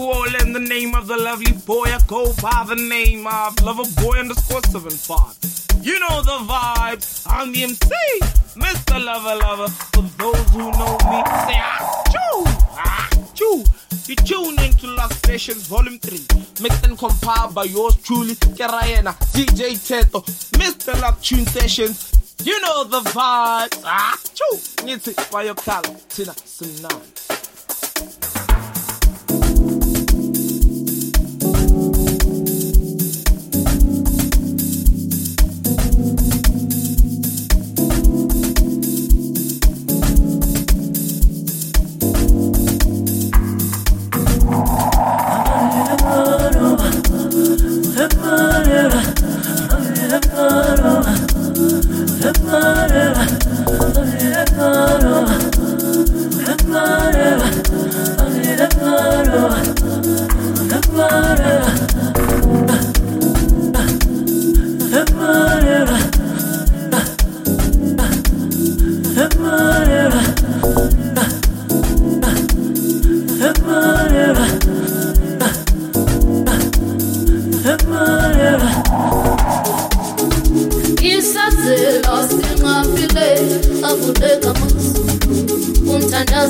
all in the name of the lovely boy. I go by the name of Lover Boy underscore seven five. You know the vibes. I'm the MC, Mr. Lover Lover. For those who know me, say ah choo, ah choo. You tune into Lost Sessions Volume 3, mixed and compiled by yours truly, Kerayena, DJ Teto, Mr. Lock Tune Sessions. You know the vibes. Ah, choo. Ngithi bayokhala thina simnandi. isazela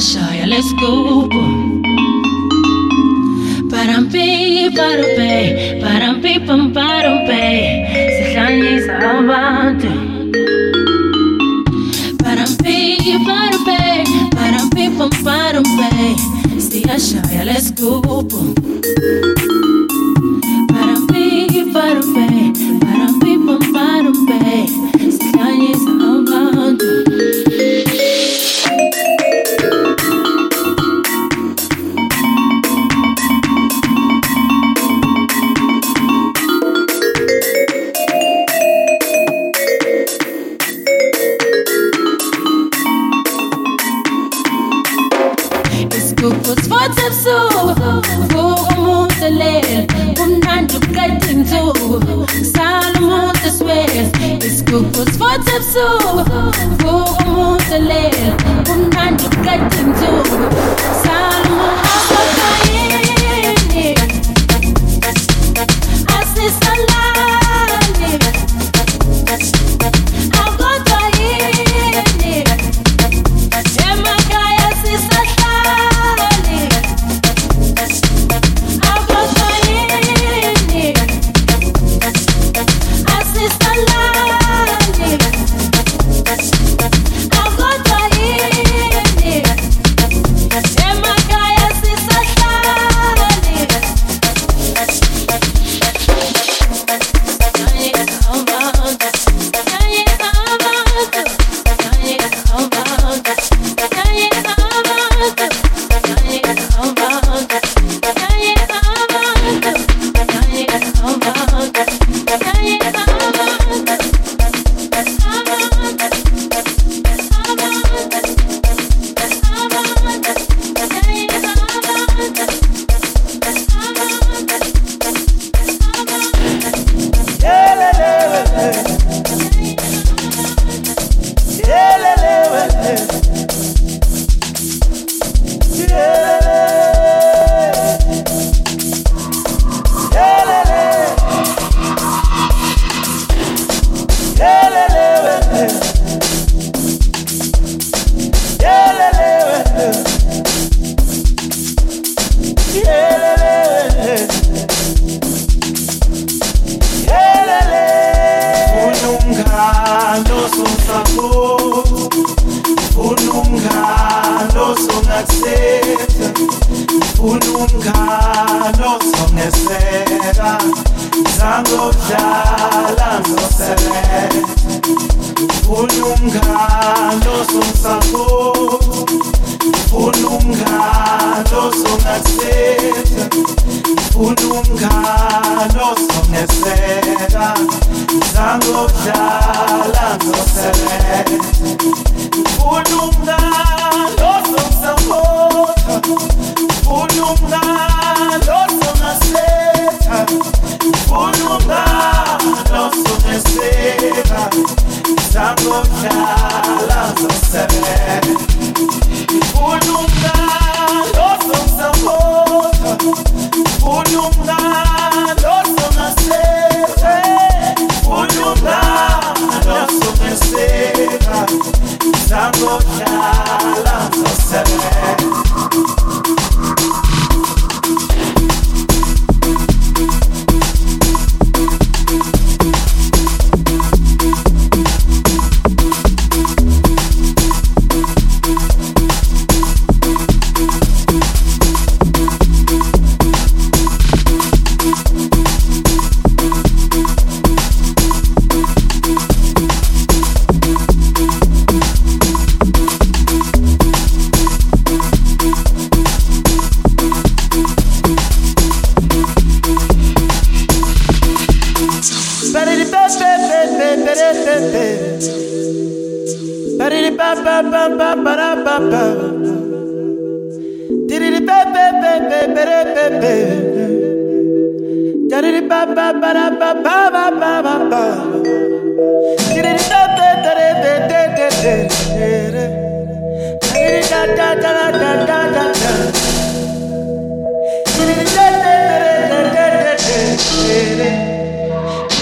shy, let's go. Param pi, param pi, param pi, pam param pi. Sejani sabante. Param pi, param pi, param pi, pam param pi. Stia shy, let's go.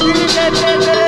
Ngizolalela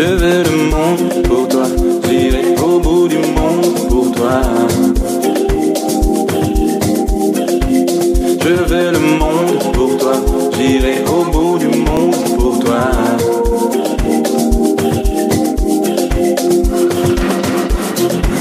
Je veux le monde pour toi. J'irai au bout du monde pour toi. Je veux le monde pour toi. J'irai au bout du monde pour toi.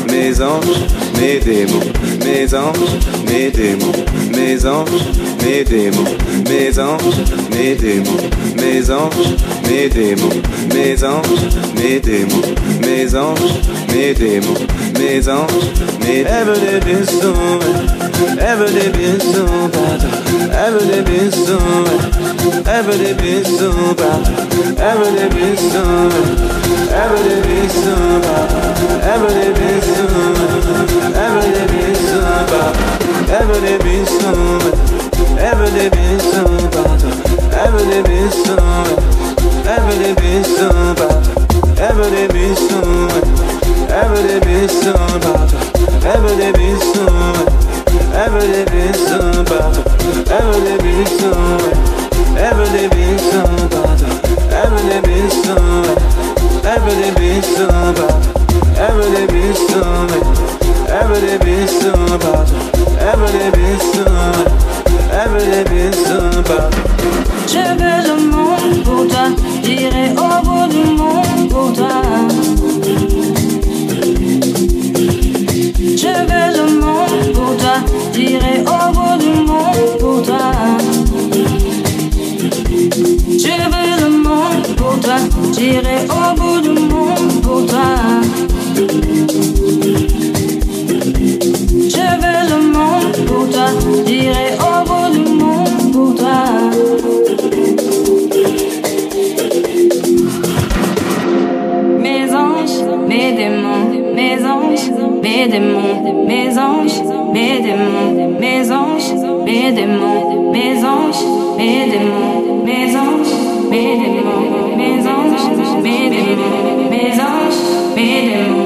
Mes anges, mes démons, mes anges, mes démons, mes anges, mes démons, mes anges, mes démons, mes anges, mes démons, mes anges, mes démons, mes anges, mes démons, mes anges, mes ever de bir somewhere, ever de bir somewhere, ever de bir somewhere, ever de bir somewhere, ever de bir somewhere, ever de bir somewhere, ever de bir somewhere, ever de bir somewhere, ever de bir somewhere, ever de bir somewhere, ever de bir somewhere. Been so bad. Je veux le monde pour toi, j'irai au bout du monde pour toi. Je veux le monde pour toi, j'irai au bout du monde pour toi. Je veux le monde pour toi, j'irai au bout du monde pour toi. Je veux le monde pour toi, j'irai mes démons, mes anges, mes démons, mes anges, mes démons, mes anges, mes démons, mes anges, mes démons, mes anges, mes démons, mes anges, mes démons.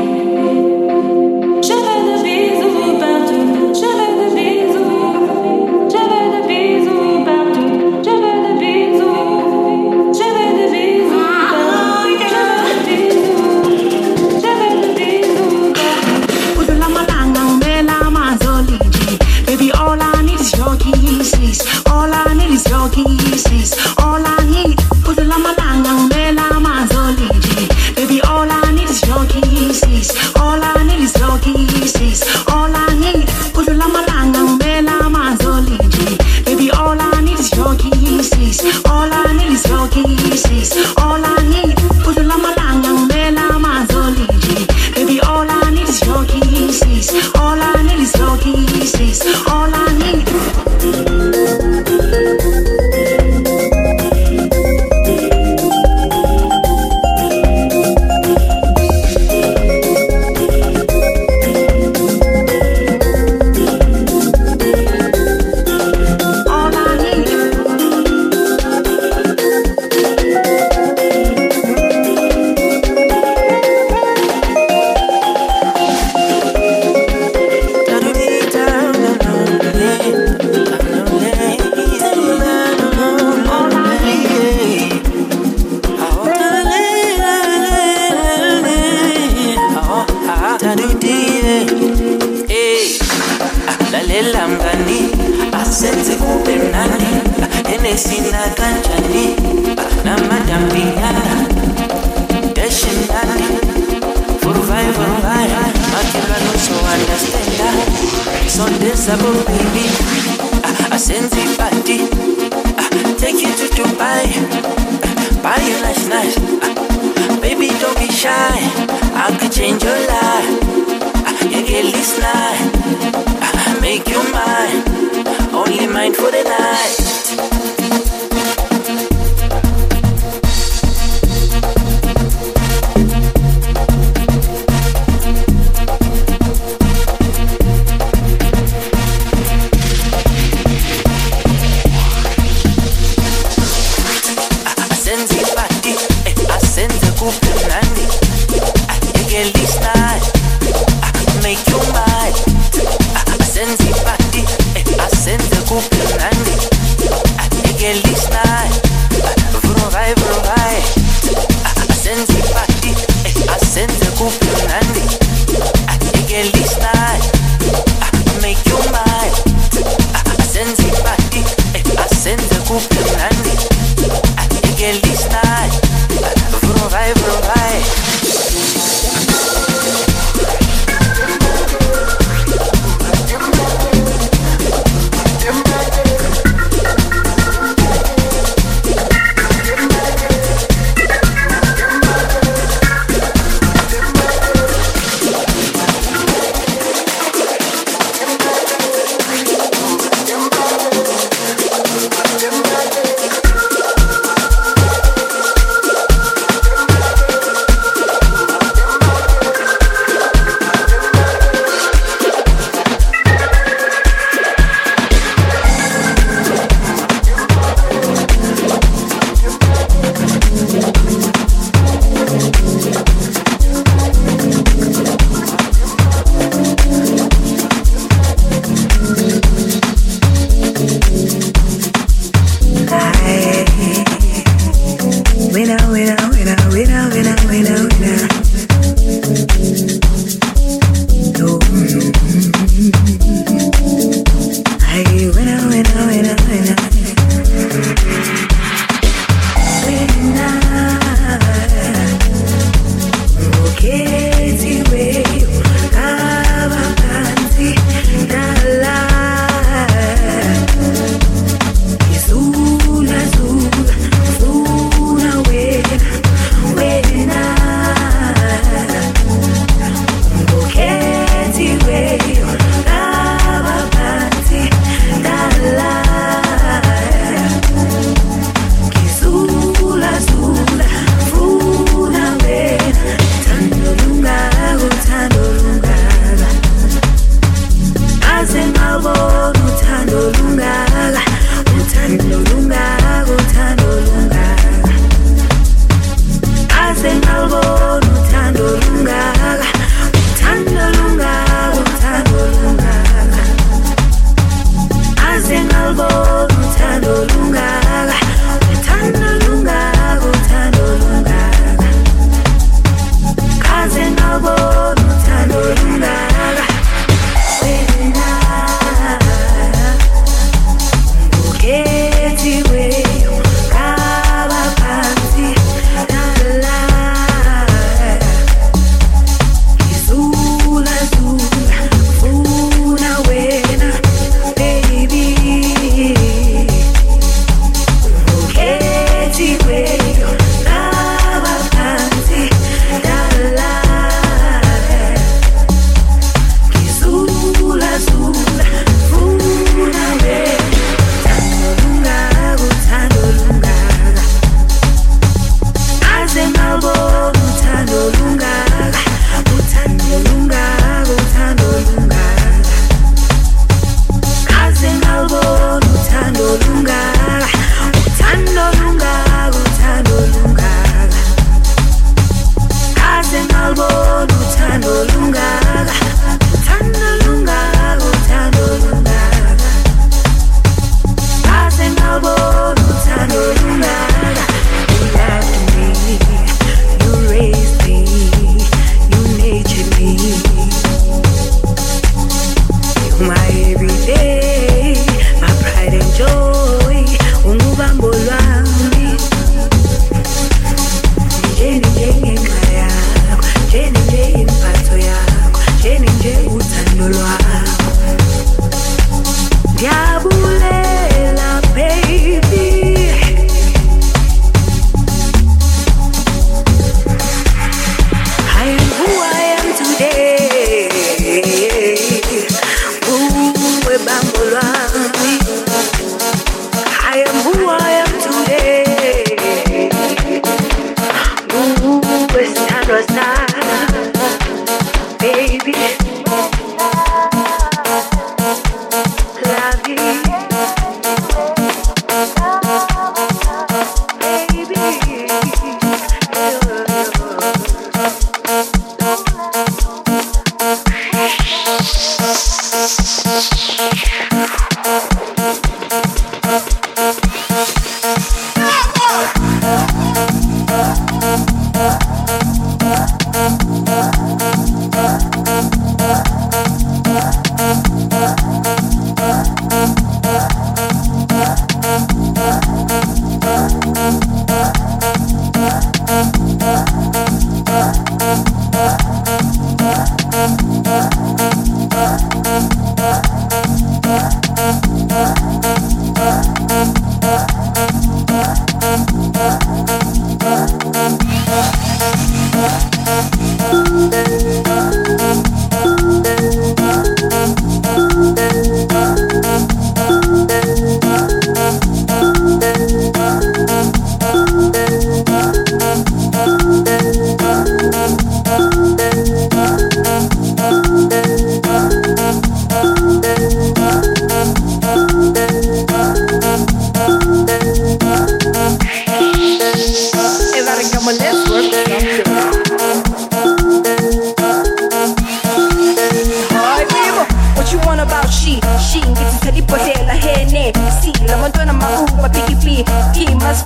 my.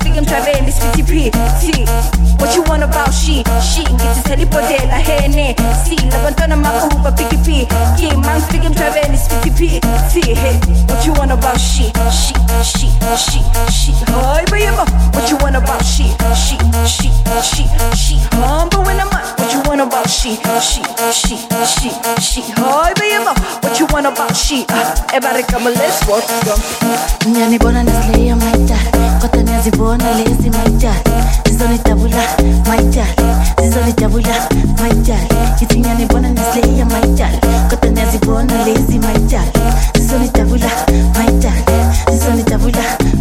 Big this PTP. See what you want about she? She ngithithela ibhodela hene si labantwana makuba big p ki mangifika emhlabeni isiphithiphi si he what you want about she? She she she she. Hey baby, what you want about she? She she she she. Humble when I'm want about she, uh, uh, uh, she, she, she, she? Hoi baby, what you want about she? Everybody come and let's work. Nyani bona nasleya maita, kota nazibona lezi maita. Zizonijabula maita, zizonijabula maita. Ithi nyani bona nasleya maita, kota nazibona lezi maita. Zizonijabula maita, zizonijabula maita.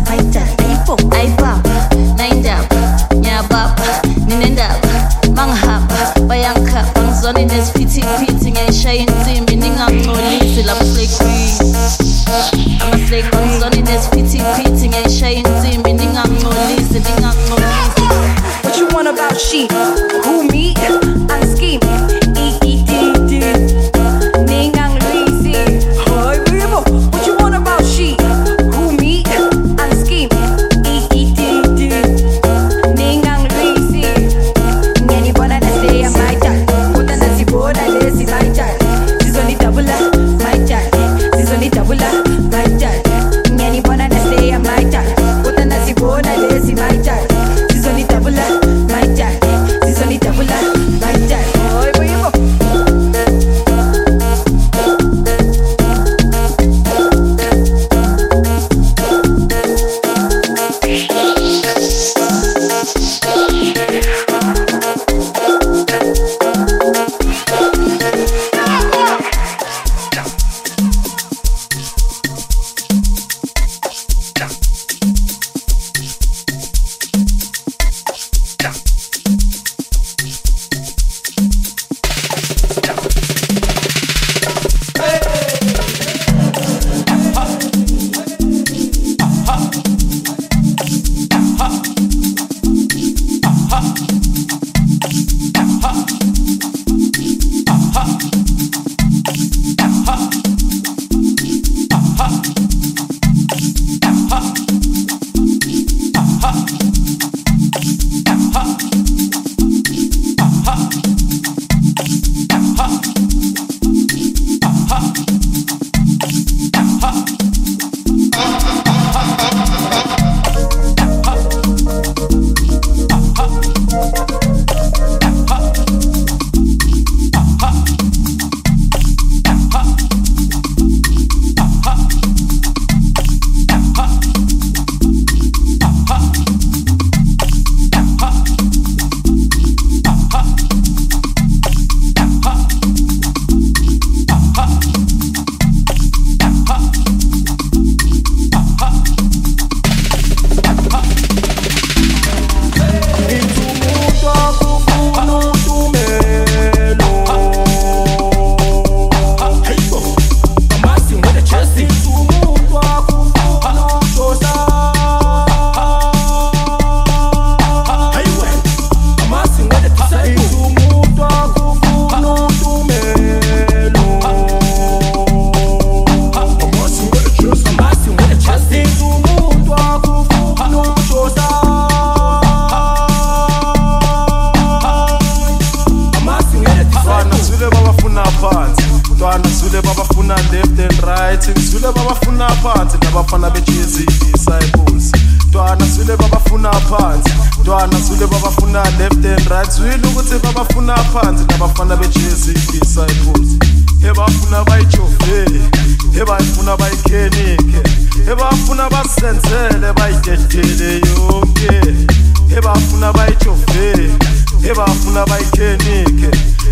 abafuna bayikenike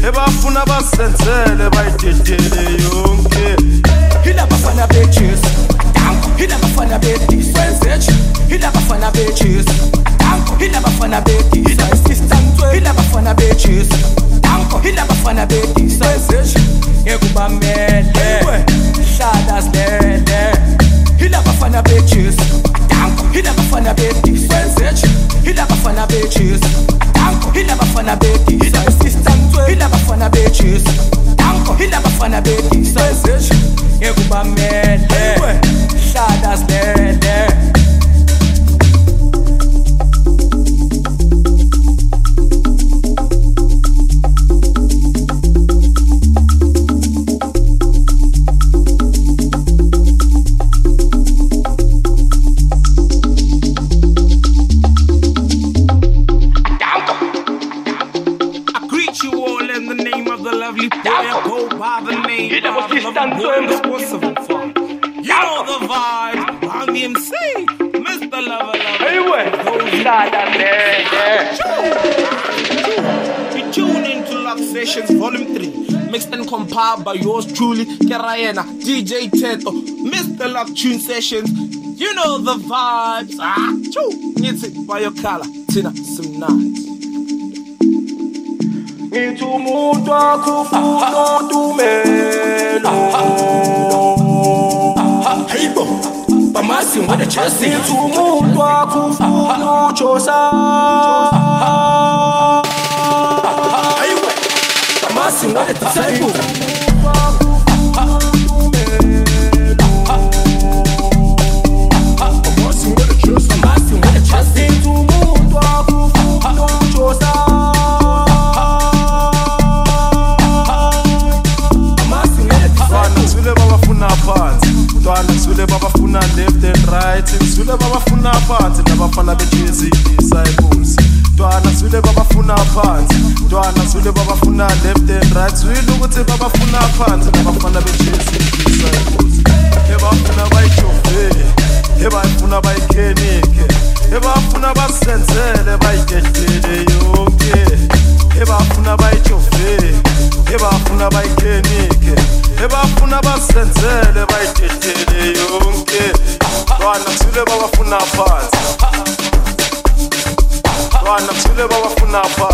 ebafuna basenzele bayidedele yonke. Yilabafana bejesu yilabafana bediswenzeje yilabafana bejesu yilabafana bedisisitantwe yilabafana bejesu yilabafana bediswenzeje ngekubamele hlala silele. Yilabafana bejesu yilabafana bediswenzeje yilabafana bejesu Danko, he never fun a baby. He never sister, he never fun a bitches. Danko, he never fun a baby. Sensation, you go back mad. Shadas dead there. Sessions Volume 3, mixed and compiled by yours truly, Kerayena, DJ Teto, Mr. Love Tune Sessions. You know the vibes. Ah, choo. Ngithi by your color, Tina, some nights. ngithi umuntu wakho ufuna utumelo hayibo bamazi ngodejesi ngithi umuntu wakho ufuna ujosa Psycho. Zwile babafuna left and right Zwile babafuna phansi nabafana bejezi disciples Dwana zwile babafuna phansi Dwana zwile babafuna bafuna left and right. Swida ukuthi babafuna phansi babafana bejesu disciples ebafuna bayijovele ebafuna bayikenike ebafuna basenzele bayidehlele yonke. Ebafuna bayijovele ebafuna bayikenike ebafuna basenzele bayidehlele yonke. Bana thule babafuna phansi. Bana thule babafuna phansi.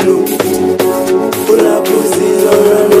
Lord.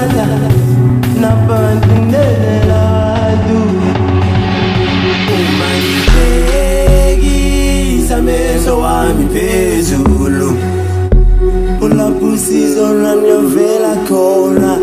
mi pesi ulu Pull up pussies around your vela cola.